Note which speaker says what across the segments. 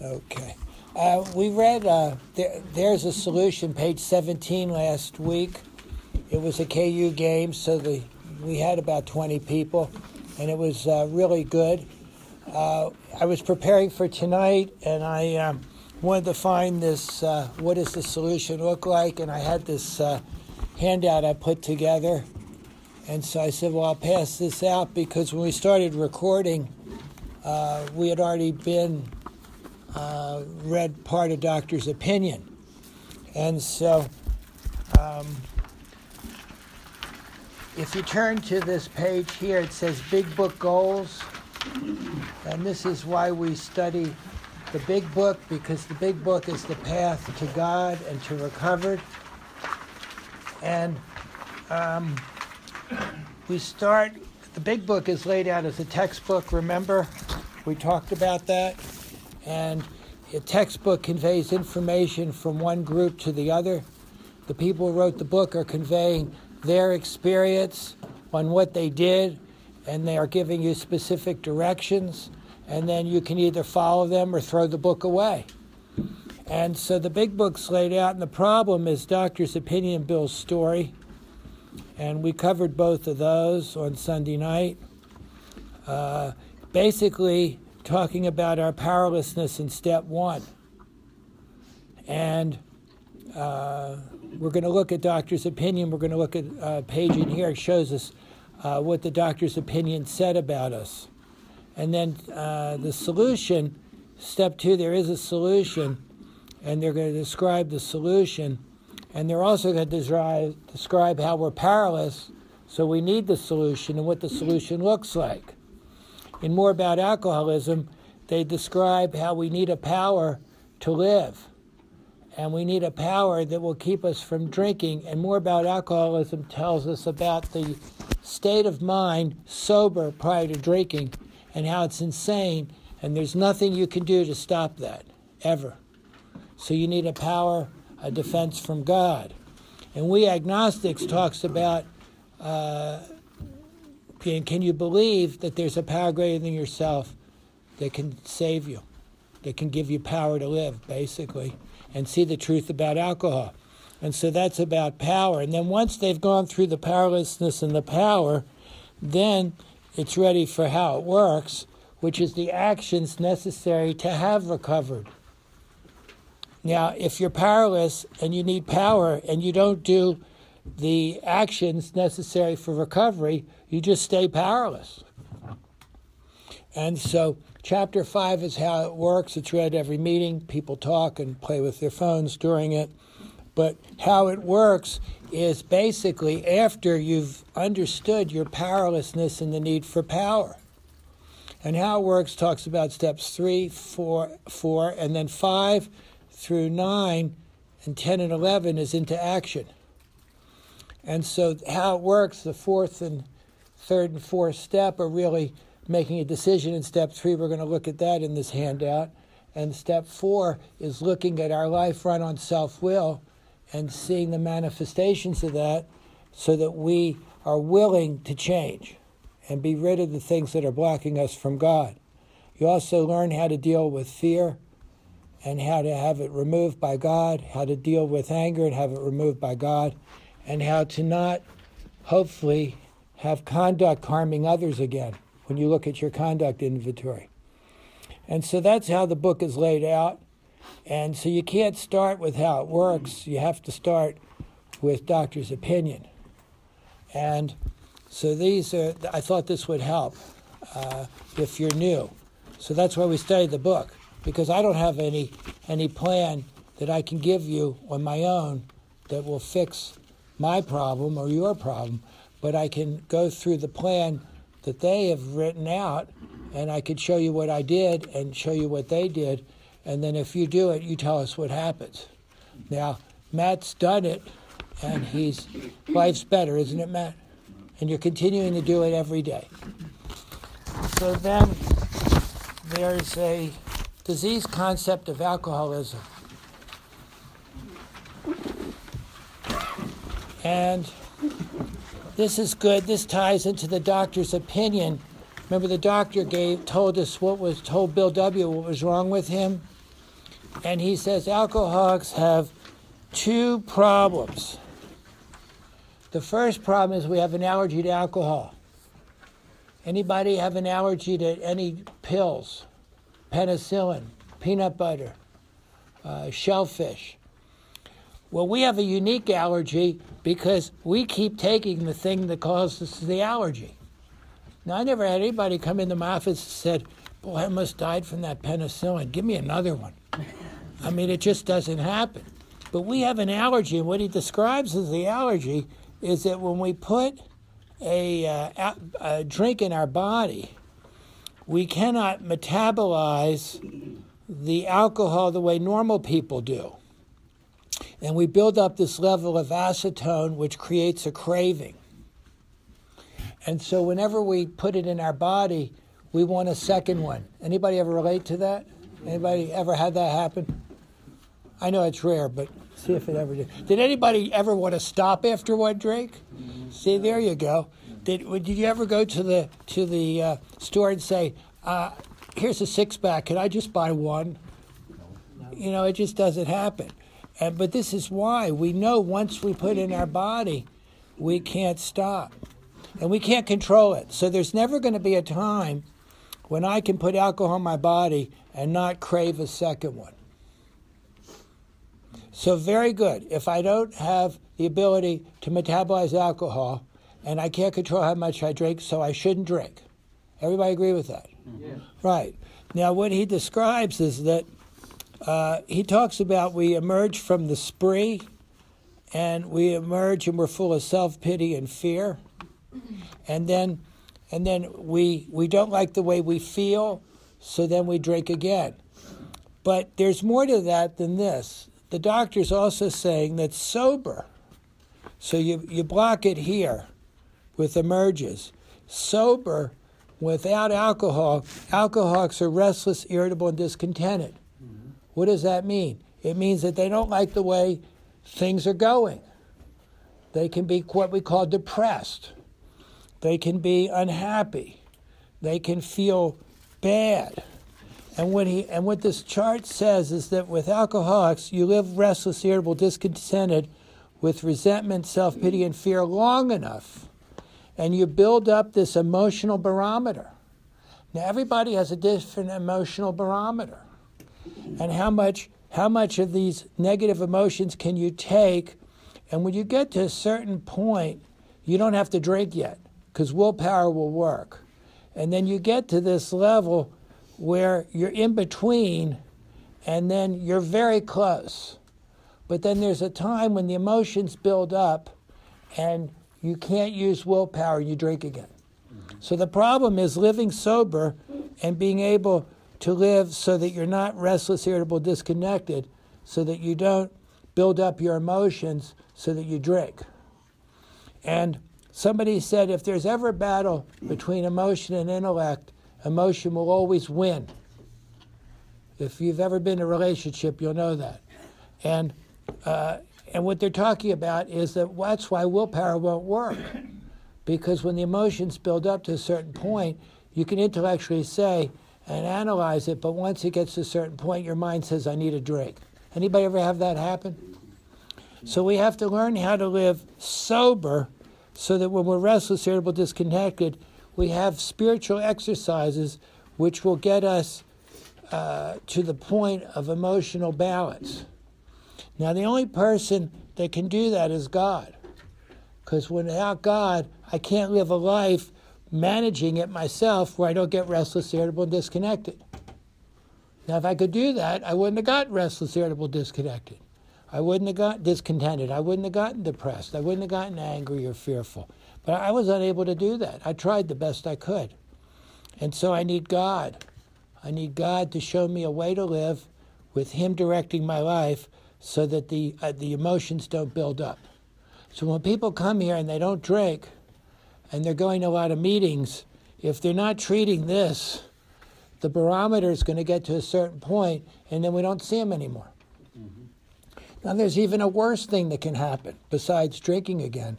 Speaker 1: Okay. Uh, we read uh, there, There's a Solution, page 17 last week. It was a KU game, so the, we had about 20 people, and it was uh, really good. Uh, I was preparing for tonight, and I um, wanted to find this uh, what does the solution look like, and I had this uh, handout I put together. And so I said, well, I'll pass this out because when we started recording, we had already been uh, read part of doctor's opinion. And so, um, if you turn to this page here, it says Big Book Goals. And this is why we study the Big Book, because the Big Book is the path to God and to recovered. And um, we start, the Big Book is laid out as a textbook, remember? We talked about that and a textbook conveys information from one group to the other. The people who wrote the book are conveying their experience on what they did, and they are giving you specific directions, and then you can either follow them or throw the book away. And so the big book's laid out, and the problem is Doctor's Opinion Bill's story. And we covered both of those on Sunday night. Uh, basically, talking about our powerlessness in step one. And uh, we're going to look at doctor's opinion. We're going to look at a page in here. It shows us uh, what the doctor's opinion said about us. And then uh, the solution, step two, there is a solution, and they're going to describe the solution. And they're also going to describe, describe how we're powerless, so we need the solution and what the solution looks like. In More About Alcoholism, they describe how we need a power to live. And we need a power that will keep us from drinking. And More About Alcoholism tells us about the state of mind sober prior to drinking and how it's insane. And there's nothing you can do to stop that, ever. So you need a power, a defense from God. And we agnostics talks about uh, can, can you believe that there's a power greater than yourself that can save you, that can give you power to live, basically, and see the truth about alcohol? And so that's about power. And then once they've gone through the powerlessness and the power, then it's ready for how it works, which is the actions necessary to have recovered. Now, if you're powerless and you need power and you don't do the actions necessary for recovery, you just stay powerless. And so, chapter five is how it works. It's read every meeting. People talk and play with their phones during it. But how it works is basically after you've understood your powerlessness and the need for power. And how it works talks about steps three, four, four, and then five through nine, and 10 and 11 is into action. And so, how it works, the fourth and third and fourth step are really making a decision. In step three, we're going to look at that in this handout. And step four is looking at our life run on self will and seeing the manifestations of that so that we are willing to change and be rid of the things that are blocking us from God. You also learn how to deal with fear and how to have it removed by God, how to deal with anger and have it removed by God, and how to not, hopefully, have conduct harming others again when you look at your conduct inventory. And so that's how the book is laid out. And so you can't start with how it works, you have to start with doctor's opinion. And so these are, I thought this would help uh, if you're new. So that's why we studied the book, because I don't have any, any plan that I can give you on my own that will fix my problem or your problem, but I can go through the plan that they have written out and I could show you what I did and show you what they did. And then if you do it, you tell us what happens. Now, Matt's done it and he's life's better, isn't it, Matt? And you're continuing to do it every day. So then there's a disease concept of alcoholism. And this is good. This ties into the doctor's opinion. Remember, the doctor gave told us what was told Bill W. what was wrong with him, and he says alcoholics have two problems. The first problem is we have an allergy to alcohol. Anybody have an allergy to any pills, penicillin, peanut butter, uh, shellfish? Well, we have a unique allergy because we keep taking the thing that causes the allergy. Now, I never had anybody come into my office and said, Boy, I almost died from that penicillin. Give me another one. I mean, it just doesn't happen. But we have an allergy, and what he describes as the allergy is that when we put a, uh, a drink in our body, we cannot metabolize the alcohol the way normal people do. And we build up this level of acetone, which creates a craving. And so whenever we put it in our body, we want a second one. Anybody ever relate to that? Anybody ever had that happen? I know it's rare, but see if it ever did. Did anybody ever want to stop after one drink? See, there you go. Did Did you ever go to the to the uh, store and say, uh, "Here's a six pack. Can I just buy one?" You know, it just doesn't happen. And, but this is why we know once we put in our body, we can't stop. And we can't control it. So there's never going to be a time when I can put alcohol in my body and not crave a second one. So, very good. If I don't have the ability to metabolize alcohol and I can't control how much I drink, so I shouldn't drink. Everybody agree with that?
Speaker 2: Yeah.
Speaker 1: Right. Now, what he describes is that uh, he talks about we emerge from the spree and we emerge and we're full of self pity and fear. And then, and then we, we don't like the way we feel, so then we drink again. But there's more to that than this. The doctor's also saying that sober, so you, you block it here with emerges. Sober, without alcohol, alcoholics are restless, irritable, and discontented. What does that mean? It means that they don't like the way things are going. They can be what we call depressed. They can be unhappy. They can feel bad. And what he and what this chart says is that with alcoholics, you live restless, irritable, discontented, with resentment, self pity, and fear long enough, and you build up this emotional barometer. Now everybody has a different emotional barometer, and how much how much of these negative emotions can you take? And when you get to a certain point, you don't have to drink yet because willpower will work. And then you get to this level where you're in between and then you're very close. But then there's a time when the emotions build up and you can't use willpower and you drink again. So the problem is living sober and being able to live so that you're not restless, irritable, disconnected, so that you don't build up your emotions so that you drink. And somebody said if there's ever a battle between emotion and intellect, emotion will always win. If you've ever been in a relationship, you'll know that. And, uh, and what they're talking about is that that's why willpower won't work. Because when the emotions build up to a certain point, you can intellectually say and analyze it, but once it gets to a certain point, your mind says, I need a drink. Anybody ever have that happen? So we have to learn how to live sober so that when we're restless, irritable, disconnected, we have spiritual exercises which will get us uh, to the point of emotional balance. Now, the only person that can do that is God. Because without God, I can't live a life managing it myself where I don't get restless, irritable, and disconnected. Now, if I could do that, I wouldn't have got restless, irritable, disconnected. I wouldn't have gotten discontented. I wouldn't have gotten depressed. I wouldn't have gotten angry or fearful. But I was unable to do that. I tried the best I could. And so I need God. I need God to show me a way to live with Him directing my life so that the, uh, the emotions don't build up. So when people come here and they don't drink and they're going to a lot of meetings, if they're not treating this, the barometer is going to get to a certain point and then we don't see them anymore. Now, there's even a worse thing that can happen besides drinking again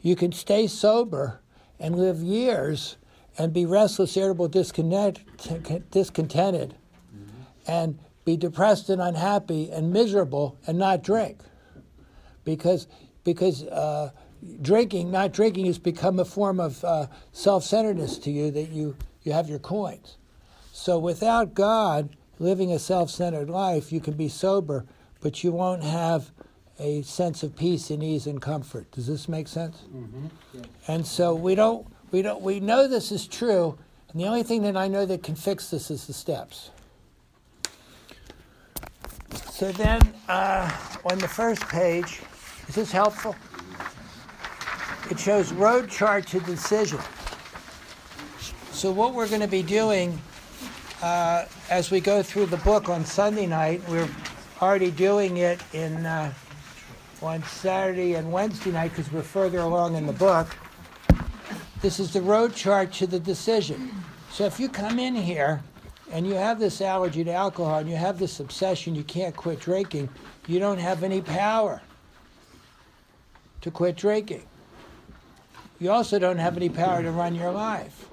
Speaker 1: you can stay sober and live years and be restless, irritable, discontent, discontented, mm-hmm. and be depressed and unhappy and miserable and not drink because because uh, drinking not drinking has become a form of uh, self-centeredness to you that you you have your coins so without god living a self-centered life you can be sober but you won't have a sense of peace and ease and comfort does this make sense
Speaker 2: Mm-hmm. Yeah.
Speaker 1: and so we don't we don't we know this is true and the only thing that i know that can fix this is the steps so then, uh, on the first page, is this helpful? It shows road chart to decision. So what we're going to be doing uh, as we go through the book on Sunday night, we're already doing it in uh, on Saturday and Wednesday night because we're further along in the book. This is the road chart to the decision. So if you come in here and you have this allergy to alcohol and you have this obsession you can't quit drinking, you don't have any power to quit drinking. You also don't have any power to run your life,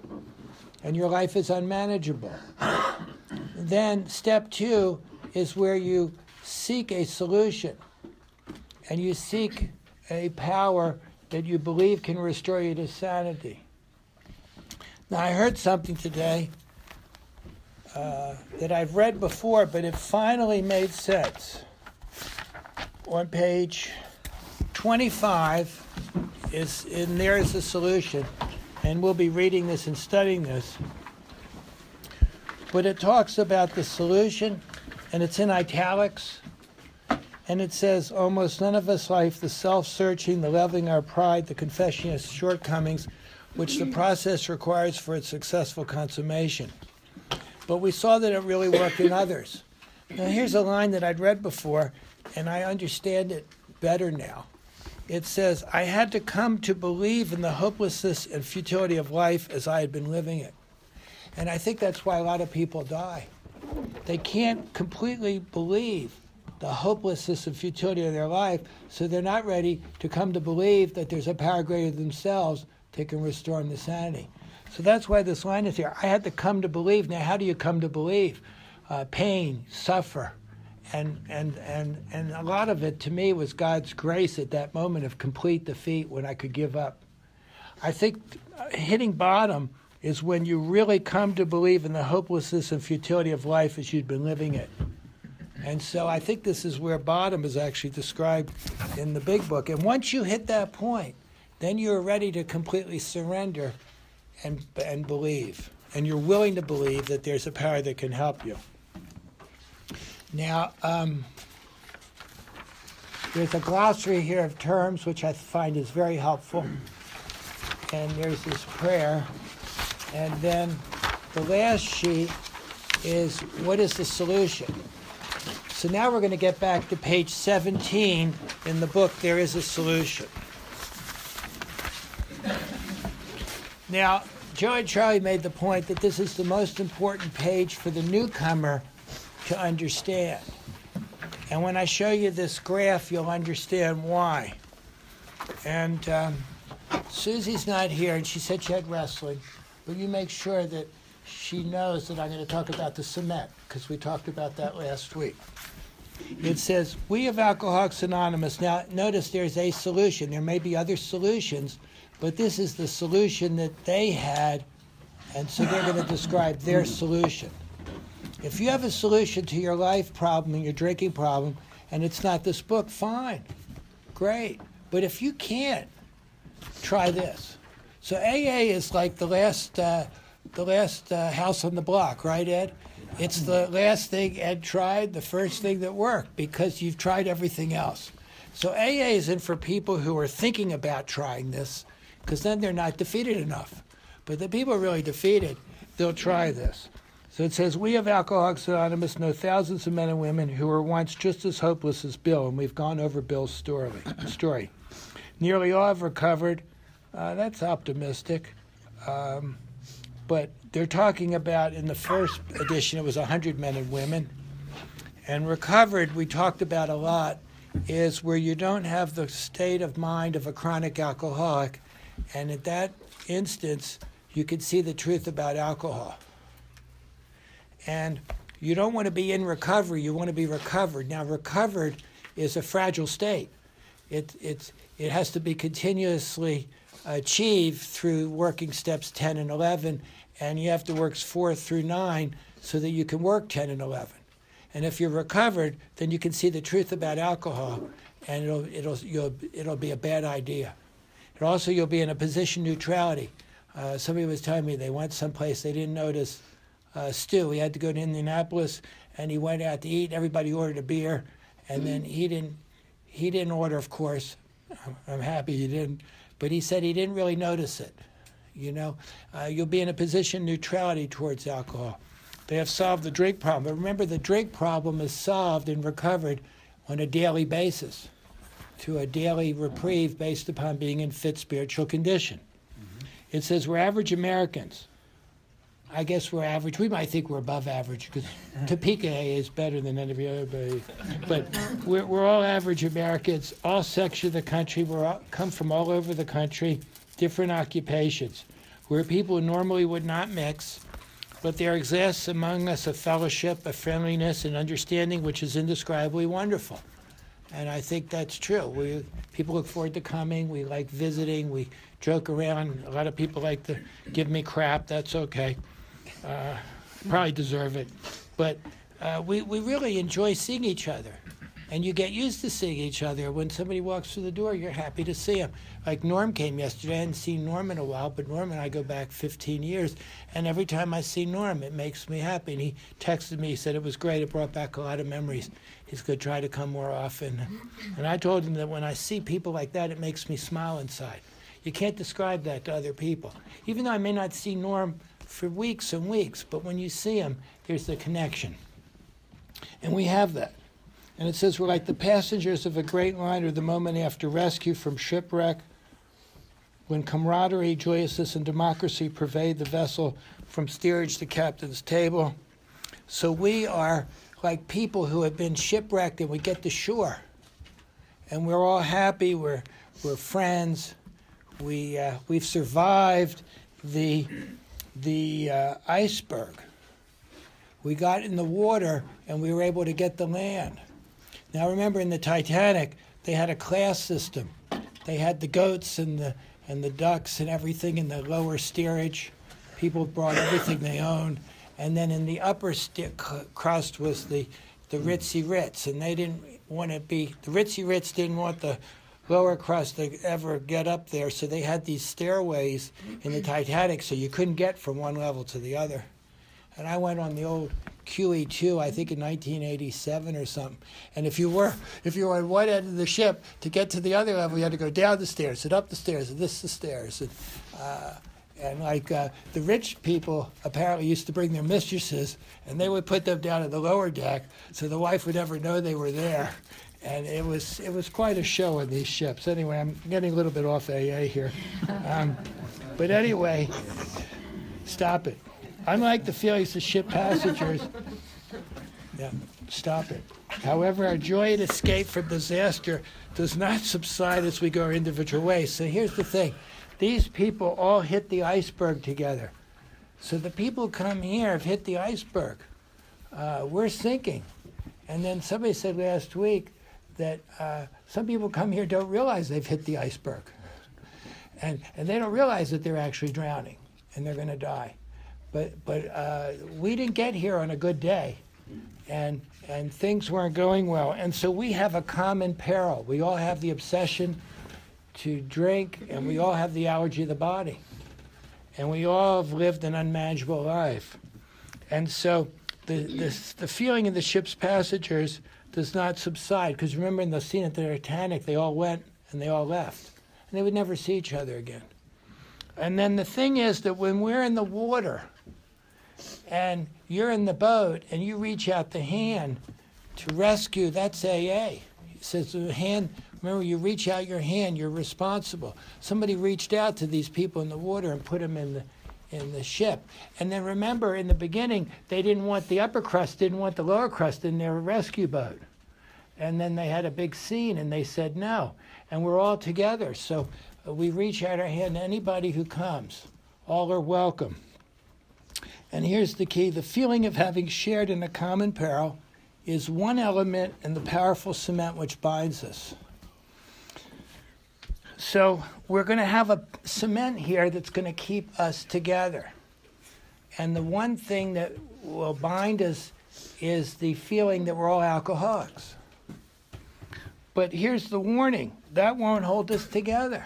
Speaker 1: and your life is unmanageable. then, step two is where you seek a solution and you seek a power that you believe can restore you to sanity. Now, I heard something today uh, that I've read before, but it finally made sense. On page 25 is in there is a solution, and we'll be reading this and studying this. But it talks about the solution, and it's in italics, and it says, "Almost none of us like the self-searching, the leveling our pride, the confession of shortcomings, which the process requires for its successful consummation." but we saw that it really worked in others. Now, here's a line that I'd read before, and I understand it better now. It says, I had to come to believe in the hopelessness and futility of life as I had been living it. And I think that's why a lot of people die. They can't completely believe the hopelessness and futility of their life, so they're not ready to come to believe that there's a power greater than themselves that can restore them to sanity. So that's why this line is here. I had to come to believe. Now, how do you come to believe? Uh, pain, suffer, and and and and a lot of it to me was God's grace at that moment of complete defeat when I could give up. I think uh, hitting bottom is when you really come to believe in the hopelessness and futility of life as you'd been living it. And so I think this is where bottom is actually described in the big book. And once you hit that point, then you're ready to completely surrender and, and believe. And you're willing to believe that there's a power that can help you. Now, um, there's a glossary here of terms which I find is very helpful. And there's this prayer. And then the last sheet is what is the solution? So now we're going to get back to page 17 in the book. There is a solution. Now, Joe and Charlie made the point that this is the most important page for the newcomer to understand. And when I show you this graph, you'll understand why. And um, Susie's not here, and she said she had wrestling, but you make sure that she knows that I'm going to talk about the cement, because we talked about that last week. It says, We of Alcoholics Anonymous. Now, notice there's a solution. There may be other solutions, but this is the solution that they had, and so they're going to describe their solution. If you have a solution to your life problem and your drinking problem, and it's not this book, fine, great. But if you can't, try this. So AA is like the last, uh, the last uh, house on the block, right, Ed? It's the last thing Ed tried, the first thing that worked, because you've tried everything else. So AA isn't for people who are thinking about trying this, because then they're not defeated enough. But the people really defeated, they'll try this. So it says, We of Alcoholics Anonymous know thousands of men and women who were once just as hopeless as Bill, and we've gone over Bill's story. story. Nearly all have recovered. Uh, that's optimistic. Um, but they're talking about in the first edition, it was 100 men and women. And recovered, we talked about a lot, is where you don't have the state of mind of a chronic alcoholic. And at that instance, you can see the truth about alcohol. And You don't want to be in recovery, you want to be recovered. Now, recovered is a fragile state. It, it's, it has to be continuously achieved through working steps 10 and 11, and you have to work 4 through 9 so that you can work 10 and 11. And if you're recovered, then you can see the truth about alcohol, and it'll, it'll, you'll, it'll be a bad idea. And also, you'll be in a position neutrality. Uh, somebody was telling me they went someplace they didn't notice uh, Stu. He had to go to Indianapolis, and he went out to eat. Everybody ordered a beer, and then he didn't. He didn't order, of course. I'm happy he didn't, but he said he didn't really notice it. You know, uh, you'll be in a position neutrality towards alcohol. They have solved the drink problem, but remember, the drink problem is solved and recovered on a daily basis, to a daily reprieve based upon being in fit spiritual condition. Mm-hmm. It says we're average Americans. I guess we're average. We might think we're above average because Topeka is better than every other. But we're, we're all average Americans, all sections of the country. We come from all over the country, different occupations. We're people who normally would not mix, but there exists among us a fellowship, a friendliness, and understanding which is indescribably wonderful. And I think that's true. We people look forward to coming. We like visiting. We joke around. A lot of people like to give me crap. That's okay. Uh, probably deserve it. But uh, we, we really enjoy seeing each other. And you get used to seeing each other. When somebody walks through the door, you're happy to see him. Like Norm came yesterday. I hadn't seen Norm in a while, but Norm and I go back 15 years. And every time I see Norm, it makes me happy. And he texted me, he said it was great. It brought back a lot of memories. He's going to try to come more often. And I told him that when I see people like that, it makes me smile inside. You can't describe that to other people. Even though I may not see Norm for weeks and weeks, but when you see them, there's the connection. And we have that. And it says we're like the passengers of a great liner the moment after rescue from shipwreck, when camaraderie, joyousness, and democracy pervade the vessel from steerage to captain's table. So we are like people who have been shipwrecked and we get to shore. And we're all happy, we're, we're friends, we, uh, we've survived the the uh, iceberg. We got in the water and we were able to get the land. Now remember in the Titanic, they had a class system. They had the goats and the and the ducks and everything in the lower steerage. People brought everything they owned, and then in the upper st- crust was the the ritzy rits, and they didn't want to be the ritzy rits didn't want the lower crust to ever get up there. So they had these stairways in the Titanic, so you couldn't get from one level to the other. And I went on the old QE2, I think in 1987 or something. And if you were if you were on one end of the ship to get to the other level, you had to go down the stairs and up the stairs and this the stairs. And, uh, and like uh, the rich people apparently used to bring their mistresses, and they would put them down at the lower deck, so the wife would never know they were there and it was it was quite a show in these ships. Anyway, I'm getting a little bit off AA here, um, but anyway, stop it. Unlike the feelings of ship passengers, yeah, stop it. However, our joy at escape from disaster does not subside as we go our individual ways. So here's the thing: these people all hit the iceberg together. So the people come here have hit the iceberg. Uh, we're sinking. And then somebody said last week that uh, some people come here don't realize they've hit the iceberg. And, and they don't realize that they're actually drowning and they're going to die. But, but uh, we didn't get here on a good day, and, and things weren't going well. And so we have a common peril. We all have the obsession to drink, and we all have the allergy of the body. And we all have lived an unmanageable life. And so the, the, the feeling of the ship's passengers does not subside. Because remember, in the scene at the Titanic, they all went and they all left, and they would never see each other again. And then the thing is that when we're in the water and you're in the boat and you reach out the hand to rescue, that's AA. He says the hand, remember, you reach out your hand, you're responsible. Somebody reached out to these people in the water and put them in the in the ship. And then remember, in the beginning, they didn't want the upper crust, didn't want the lower crust in their rescue boat. And then they had a big scene and they said no. And we're all together. So uh, we reach out our hand to anybody who comes. All are welcome. And here's the key the feeling of having shared in a common peril is one element in the powerful cement which binds us. So we're going to have a cement here that's going to keep us together. And the one thing that will bind us is the feeling that we're all alcoholics. But here's the warning that won't hold us together.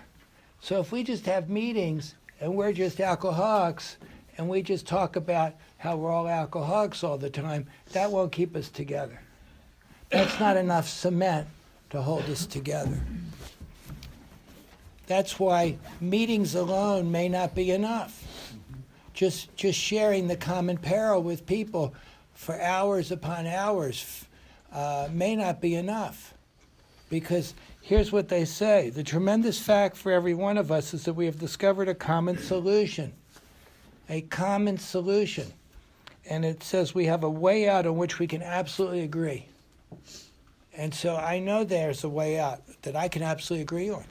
Speaker 1: So if we just have meetings and we're just alcoholics and we just talk about how we're all alcoholics all the time, that won't keep us together. That's not enough cement to hold us together. That's why meetings alone may not be enough. Just, just sharing the common peril with people for hours upon hours uh, may not be enough. Because here's what they say the tremendous fact for every one of us is that we have discovered a common solution. A common solution. And it says we have a way out on which we can absolutely agree. And so I know there's a way out that I can absolutely agree on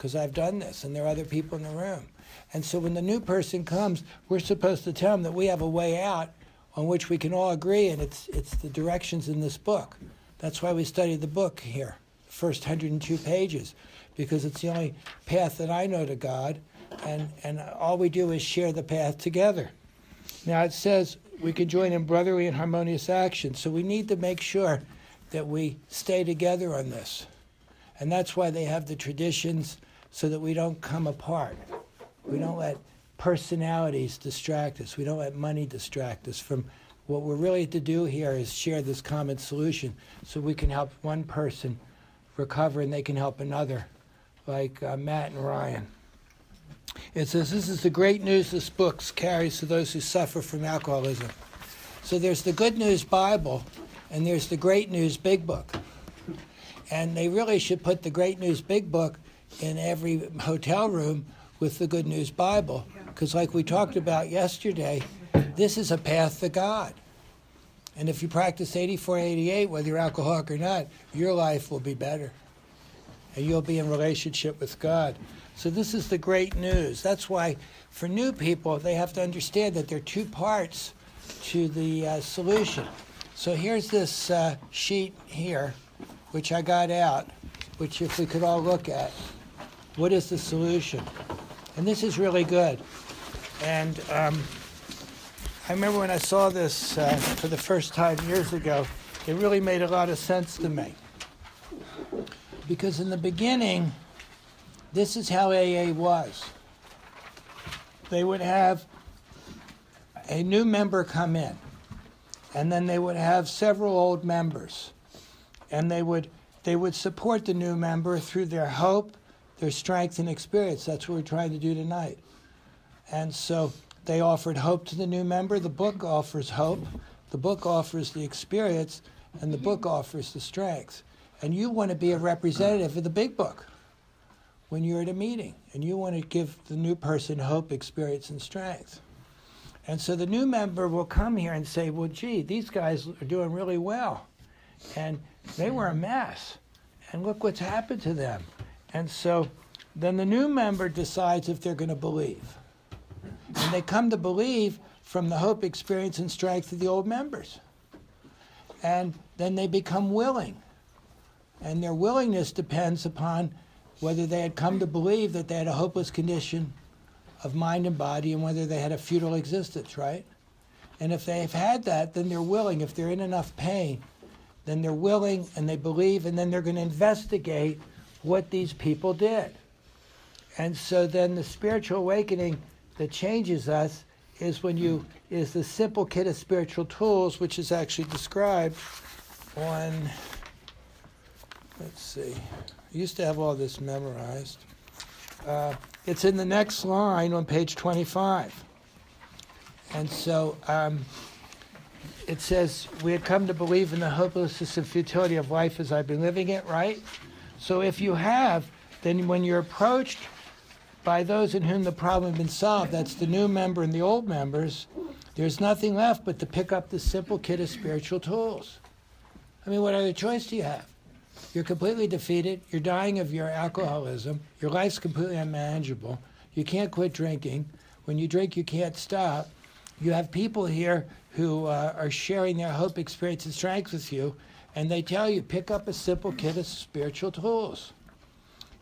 Speaker 1: because I've done this and there are other people in the room. And so when the new person comes, we're supposed to tell them that we have a way out on which we can all agree, and it's, it's the directions in this book. That's why we study the book here, the first 102 pages, because it's the only path that I know to God, and, and all we do is share the path together. Now it says we can join in brotherly and harmonious action, so we need to make sure that we stay together on this. And that's why they have the traditions so that we don't come apart. We don't let personalities distract us. We don't let money distract us from what we're really to do here is share this common solution so we can help one person recover and they can help another, like uh, Matt and Ryan. It says, This is the great news this book carries to those who suffer from alcoholism. So there's the Good News Bible and there's the Great News Big Book. And they really should put the Great News Big Book in every hotel room with the Good News Bible. Because, like we talked about yesterday, this is a path to God. And if you practice 8488, whether you're alcoholic or not, your life will be better. And you'll be in relationship with God. So, this is the great news. That's why, for new people, they have to understand that there are two parts to the uh, solution. So, here's this uh, sheet here, which I got out, which, if we could all look at. What is the solution? And this is really good. And um, I remember when I saw this uh, for the first time years ago, it really made a lot of sense to me. Because in the beginning, this is how AA was. They would have a new member come in, and then they would have several old members, and they would they would support the new member through their hope their strength and experience. That's what we're trying to do tonight. And so they offered hope to the new member. The book offers hope, the book offers the experience, and the book offers the strength. And you want to be a representative of the big book when you're at a meeting, and you want to give the new person hope, experience, and strength. And so the new member will come here and say, Well, gee, these guys are doing really well. And they were a mess. And look what's happened to them. And so then the new member decides if they're going to believe. And they come to believe from the hope, experience, and strength of the old members. And then they become willing. And their willingness depends upon whether they had come to believe that they had a hopeless condition of mind and body and whether they had a futile existence, right? And if they've had that, then they're willing. If they're in enough pain, then they're willing and they believe, and then they're going to investigate what these people did. And so then the spiritual awakening that changes us is when you is the simple kit of spiritual tools, which is actually described on let's see. I used to have all this memorized. Uh, it's in the next line on page 25. And so um, it says, We had come to believe in the hopelessness and futility of life as I've been living it, right? So if you have, then when you're approached by those in whom the problem has been solved, that's the new member and the old members, there's nothing left but to pick up the simple kit of spiritual tools. I mean, what other choice do you have? You're completely defeated. You're dying of your alcoholism. Your life's completely unmanageable. You can't quit drinking. When you drink, you can't stop. you have people here who uh, are sharing their hope, experience, and strength with you, and they tell you pick up a simple kit of spiritual tools.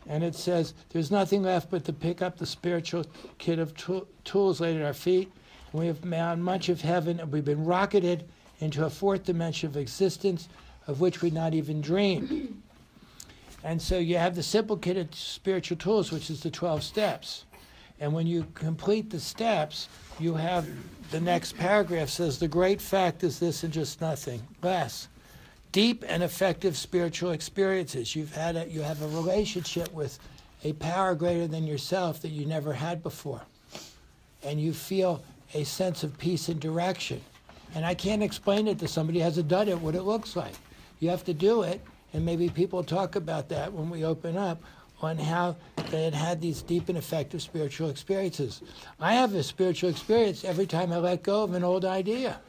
Speaker 1: And it says there's nothing left but to pick up the spiritual kit of to- tools laid at our feet. We have found much of heaven, and we've been rocketed into a fourth dimension of existence of which we not even dreamed. And so you have the simple kit of spiritual tools, which is the 12 steps. And when you complete the steps, you have the next paragraph says, The great fact is this and just nothing less. Deep and effective spiritual experiences. You've had a, you have a relationship with a power greater than yourself that you never had before. And you feel a sense of peace and direction. And I can't explain it to somebody who hasn't done it what it looks like. You have to do it, and maybe people talk about that when we open up on how they had had these deep and effective spiritual experiences. I have a spiritual experience every time I let go of an old idea.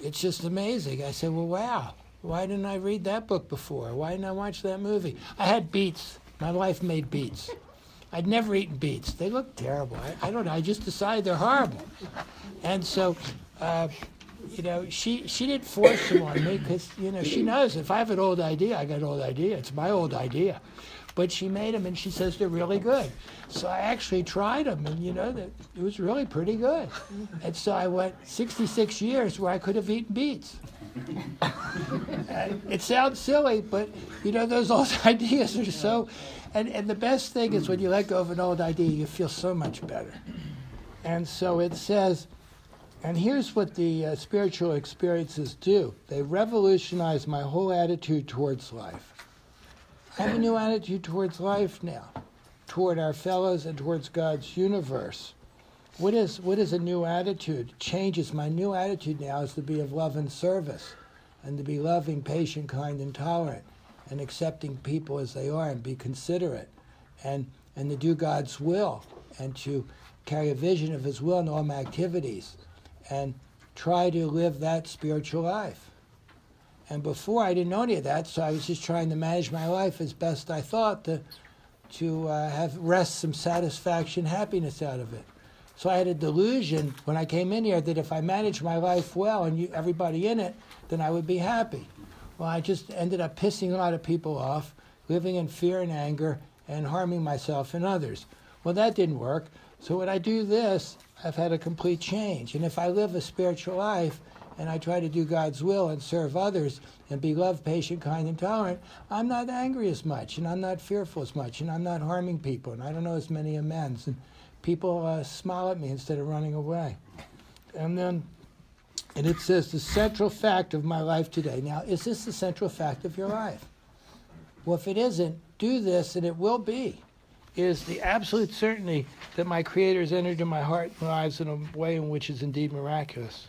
Speaker 1: It's just amazing. I said, well, wow, why didn't I read that book before? Why didn't I watch that movie? I had beets. My wife made beets. I'd never eaten beets. They look terrible. I, I don't know. I just decided they're horrible. And so, uh, you know, she, she didn't force them on me because, you know, she knows if I have an old idea, I got an old idea. It's my old idea. But she made them and she says they're really good. So I actually tried them and, you know, that it was really pretty good. And so I went 66 years where I could have eaten beets. it sounds silly, but, you know, those old ideas are so. And, and the best thing is when you let go of an old idea, you feel so much better. And so it says, and here's what the uh, spiritual experiences do they revolutionize my whole attitude towards life. I have a new attitude towards life now, toward our fellows and towards God's universe. What is, what is a new attitude? It changes. My new attitude now is to be of love and service, and to be loving, patient, kind, and tolerant, and accepting people as they are, and be considerate, and, and to do God's will, and to carry a vision of His will in all my activities and try to live that spiritual life. And before I didn't know any of that, so I was just trying to manage my life as best I thought to, to uh, have rest, some satisfaction, happiness out of it. So I had a delusion when I came in here that if I managed my life well and you, everybody in it, then I would be happy. Well, I just ended up pissing a lot of people off, living in fear and anger, and harming myself and others. Well, that didn't work. So when I do this, I've had a complete change. And if I live a spiritual life and I try to do God's will and serve others and be loved, patient, kind, and tolerant, I'm not angry as much and I'm not fearful as much and I'm not harming people and I don't know as many amends. And people uh, smile at me instead of running away. And then, and it says, the central fact of my life today. Now, is this the central fact of your life? Well, if it isn't, do this and it will be is the absolute certainty that my Creator has entered into my heart and lives in a way in which is indeed miraculous.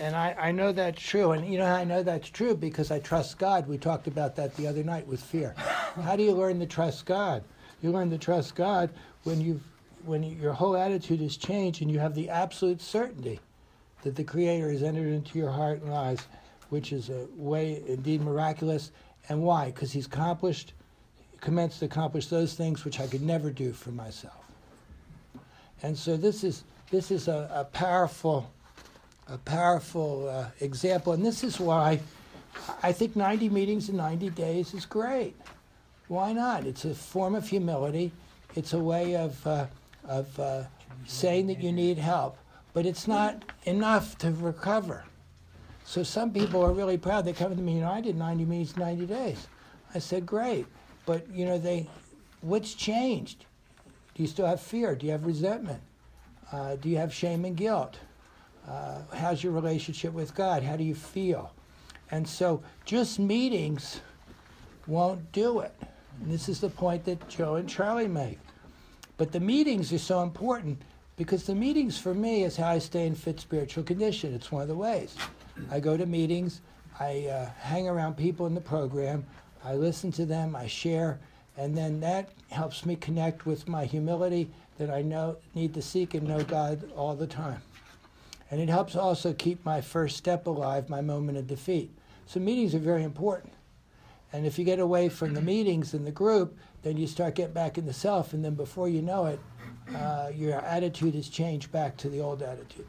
Speaker 1: And I, I know that's true. And you know I know that's true? Because I trust God. We talked about that the other night with fear. How do you learn to trust God? You learn to trust God when you when your whole attitude is changed and you have the absolute certainty that the Creator has entered into your heart and lives, which is a way indeed miraculous. And why? Because He's accomplished commenced to accomplish those things which I could never do for myself. And so this is this is a, a powerful a powerful uh, example, and this is why I think 90 meetings in 90 days is great. Why not? It's a form of humility. It's a way of uh, of uh, saying that you need help, but it's not enough to recover. So some people are really proud. They come to me, you know, I did 90 meetings in 90 days. I said, great. But you know, they, what's changed? Do you still have fear? Do you have resentment? Uh, do you have shame and guilt? Uh, how's your relationship with God? How do you feel? And so, just meetings won't do it. And this is the point that Joe and Charlie make. But the meetings are so important because the meetings for me is how I stay in fit spiritual condition. It's one of the ways. I go to meetings, I uh, hang around people in the program, I listen to them, I share, and then that helps me connect with my humility that I know need to seek and know God all the time. And it helps also keep my first step alive, my moment of defeat. So meetings are very important. And if you get away from the meetings and the group, then you start getting back in the self, and then before you know it, uh, your attitude has changed back to the old attitude.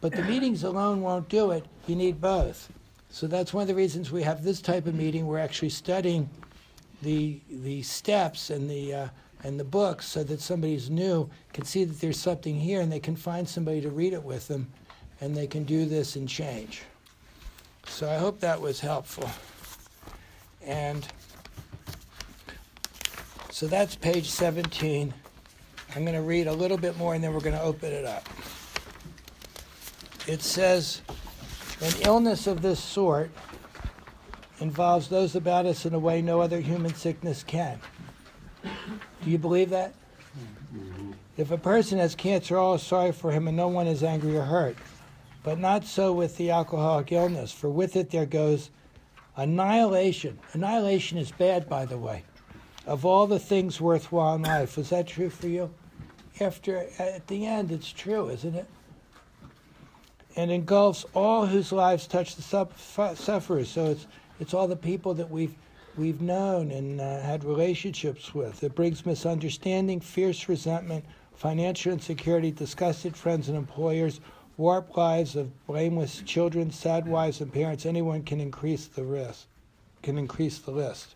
Speaker 1: But the meetings alone won't do it. You need both. So that's one of the reasons we have this type of meeting. We're actually studying the the steps and the uh, and the books so that somebody's new can see that there's something here and they can find somebody to read it with them, and they can do this and change. So I hope that was helpful. And so that's page 17. I'm going to read a little bit more and then we're going to open it up. It says, an illness of this sort involves those about us in a way no other human sickness can. Do you believe that? Mm-hmm. If a person has cancer, all is sorry for him and no one is angry or hurt. But not so with the alcoholic illness, for with it there goes annihilation. Annihilation is bad, by the way, of all the things worthwhile in life. Is that true for you? After, at the end, it's true, isn't it? And engulfs all whose lives touch the sufferers. So it's it's all the people that we've we've known and uh, had relationships with. It brings misunderstanding, fierce resentment, financial insecurity, disgusted friends and employers, warped lives of blameless children, sad wives and parents, anyone can increase the risk, can increase the list.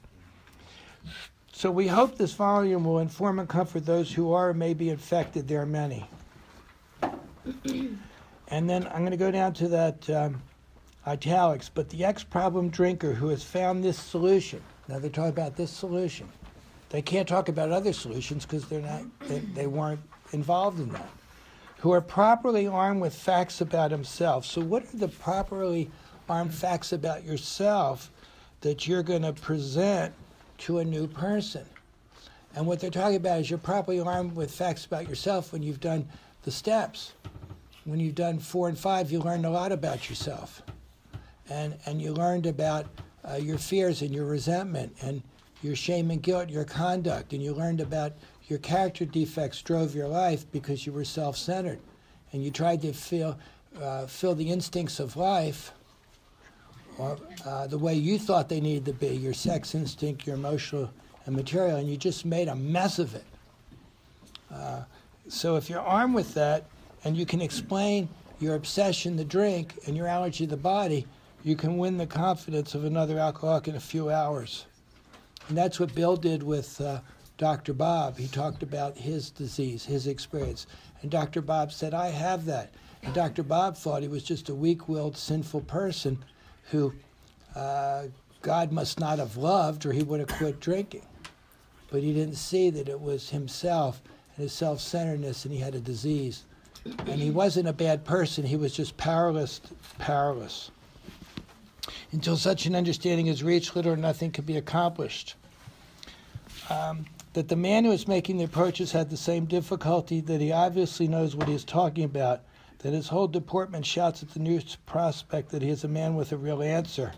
Speaker 1: So we hope this volume will inform and comfort those who are or may be infected. There are many. and then I'm going to go down to that um, italics. But the ex-problem drinker who has found this solution. Now they're talking about this solution. They can't talk about other solutions because they're not. They, they weren't involved in that who are properly armed with facts about himself. So, what are the properly armed facts about yourself that you're going to present to a new person? And what they're talking about is you're properly armed with facts about yourself when you've done the steps. When you've done four and five, you learned a lot about yourself. And, and you learned about uh, your fears and your resentment and your shame and guilt, your conduct, and you learned about your character defects drove your life because you were self centered and you tried to feel, uh, fill the instincts of life or, uh, the way you thought they needed to be your sex instinct, your emotional and material, and you just made a mess of it. Uh, so if you're armed with that and you can explain your obsession, the drink, and your allergy to the body, you can win the confidence of another alcoholic in a few hours. And that's what Bill did with uh, Dr. Bob. He talked about his disease, his experience. And Dr. Bob said, I have that. And Dr. Bob thought he was just a weak willed, sinful person who uh, God must not have loved or he would have quit drinking. But he didn't see that it was himself and his self centeredness and he had a disease. And he wasn't a bad person, he was just powerless, powerless. Until such an understanding is reached, little or nothing can be accomplished. Um, that the man who is making the approaches had the same difficulty, that he obviously knows what he is talking about, that his whole deportment shouts at the new prospect that he is a man with a real answer,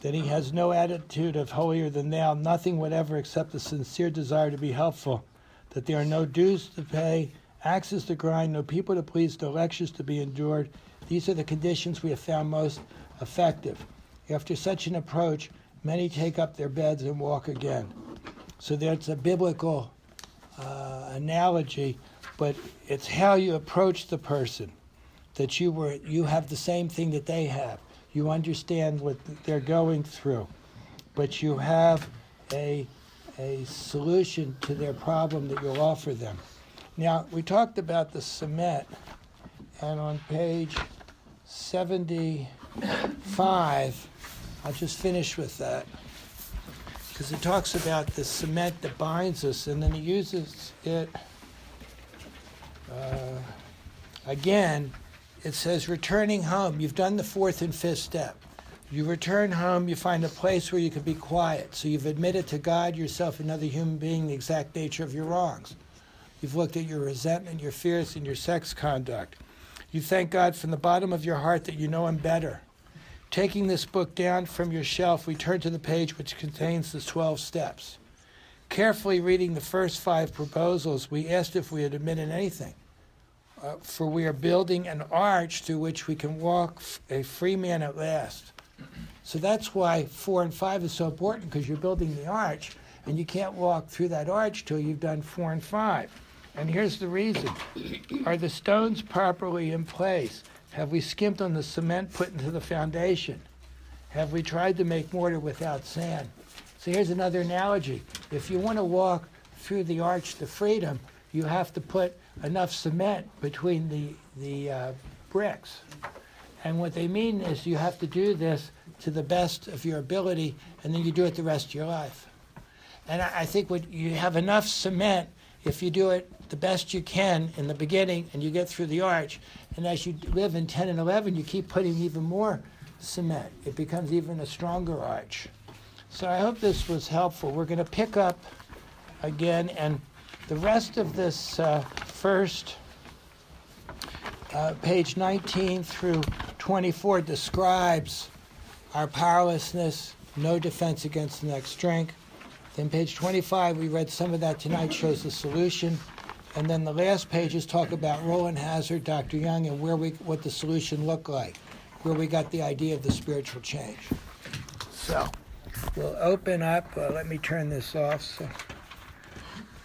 Speaker 1: that he has no attitude of holier than thou, nothing whatever except a sincere desire to be helpful, that there are no dues to pay, axes to grind, no people to please, no lectures to be endured. These are the conditions we have found most effective. After such an approach, many take up their beds and walk again. So that's a biblical uh, analogy, but it's how you approach the person that you were you have the same thing that they have. You understand what they're going through, but you have a a solution to their problem that you'll offer them. Now we talked about the cement, and on page seventy-five, I'll just finish with that because it talks about the cement that binds us, and then he uses it uh, again. It says, returning home. You've done the fourth and fifth step. You return home, you find a place where you can be quiet. So you've admitted to God, yourself, another human being, the exact nature of your wrongs. You've looked at your resentment, your fears, and your sex conduct. You thank God from the bottom of your heart that you know Him better. Taking this book down from your shelf, we turn to the page which contains the 12 steps. Carefully reading the first five proposals, we asked if we had admitted anything. Uh, for we are building an arch through which we can walk a free man at last. So that's why four and five is so important because you're building the arch and you can't walk through that arch till you've done four and five. And here's the reason. Are the stones properly in place? Have we skimped on the cement put into the foundation? Have we tried to make mortar without sand? So here's another analogy. If you want to walk through the arch to freedom, you have to put enough cement between the, the uh, bricks. And what they mean is you have to do this to the best of your ability, and then you do it the rest of your life. And I, I think what you have enough cement if you do it the best you can in the beginning and you get through the arch. And as you live in 10 and 11, you keep putting even more cement. It becomes even a stronger arch. So I hope this was helpful. We're going to pick up again, and the rest of this uh, first uh, page 19 through 24 describes our powerlessness, no defense against the next strength. Then page 25, we read some of that tonight, shows the solution. And then the last pages talk about Rowland Hazard, Dr. Jung, and where we, what the solution looked like, where we got the idea of the spiritual change. So we'll open up. Uh, let me turn this off. So.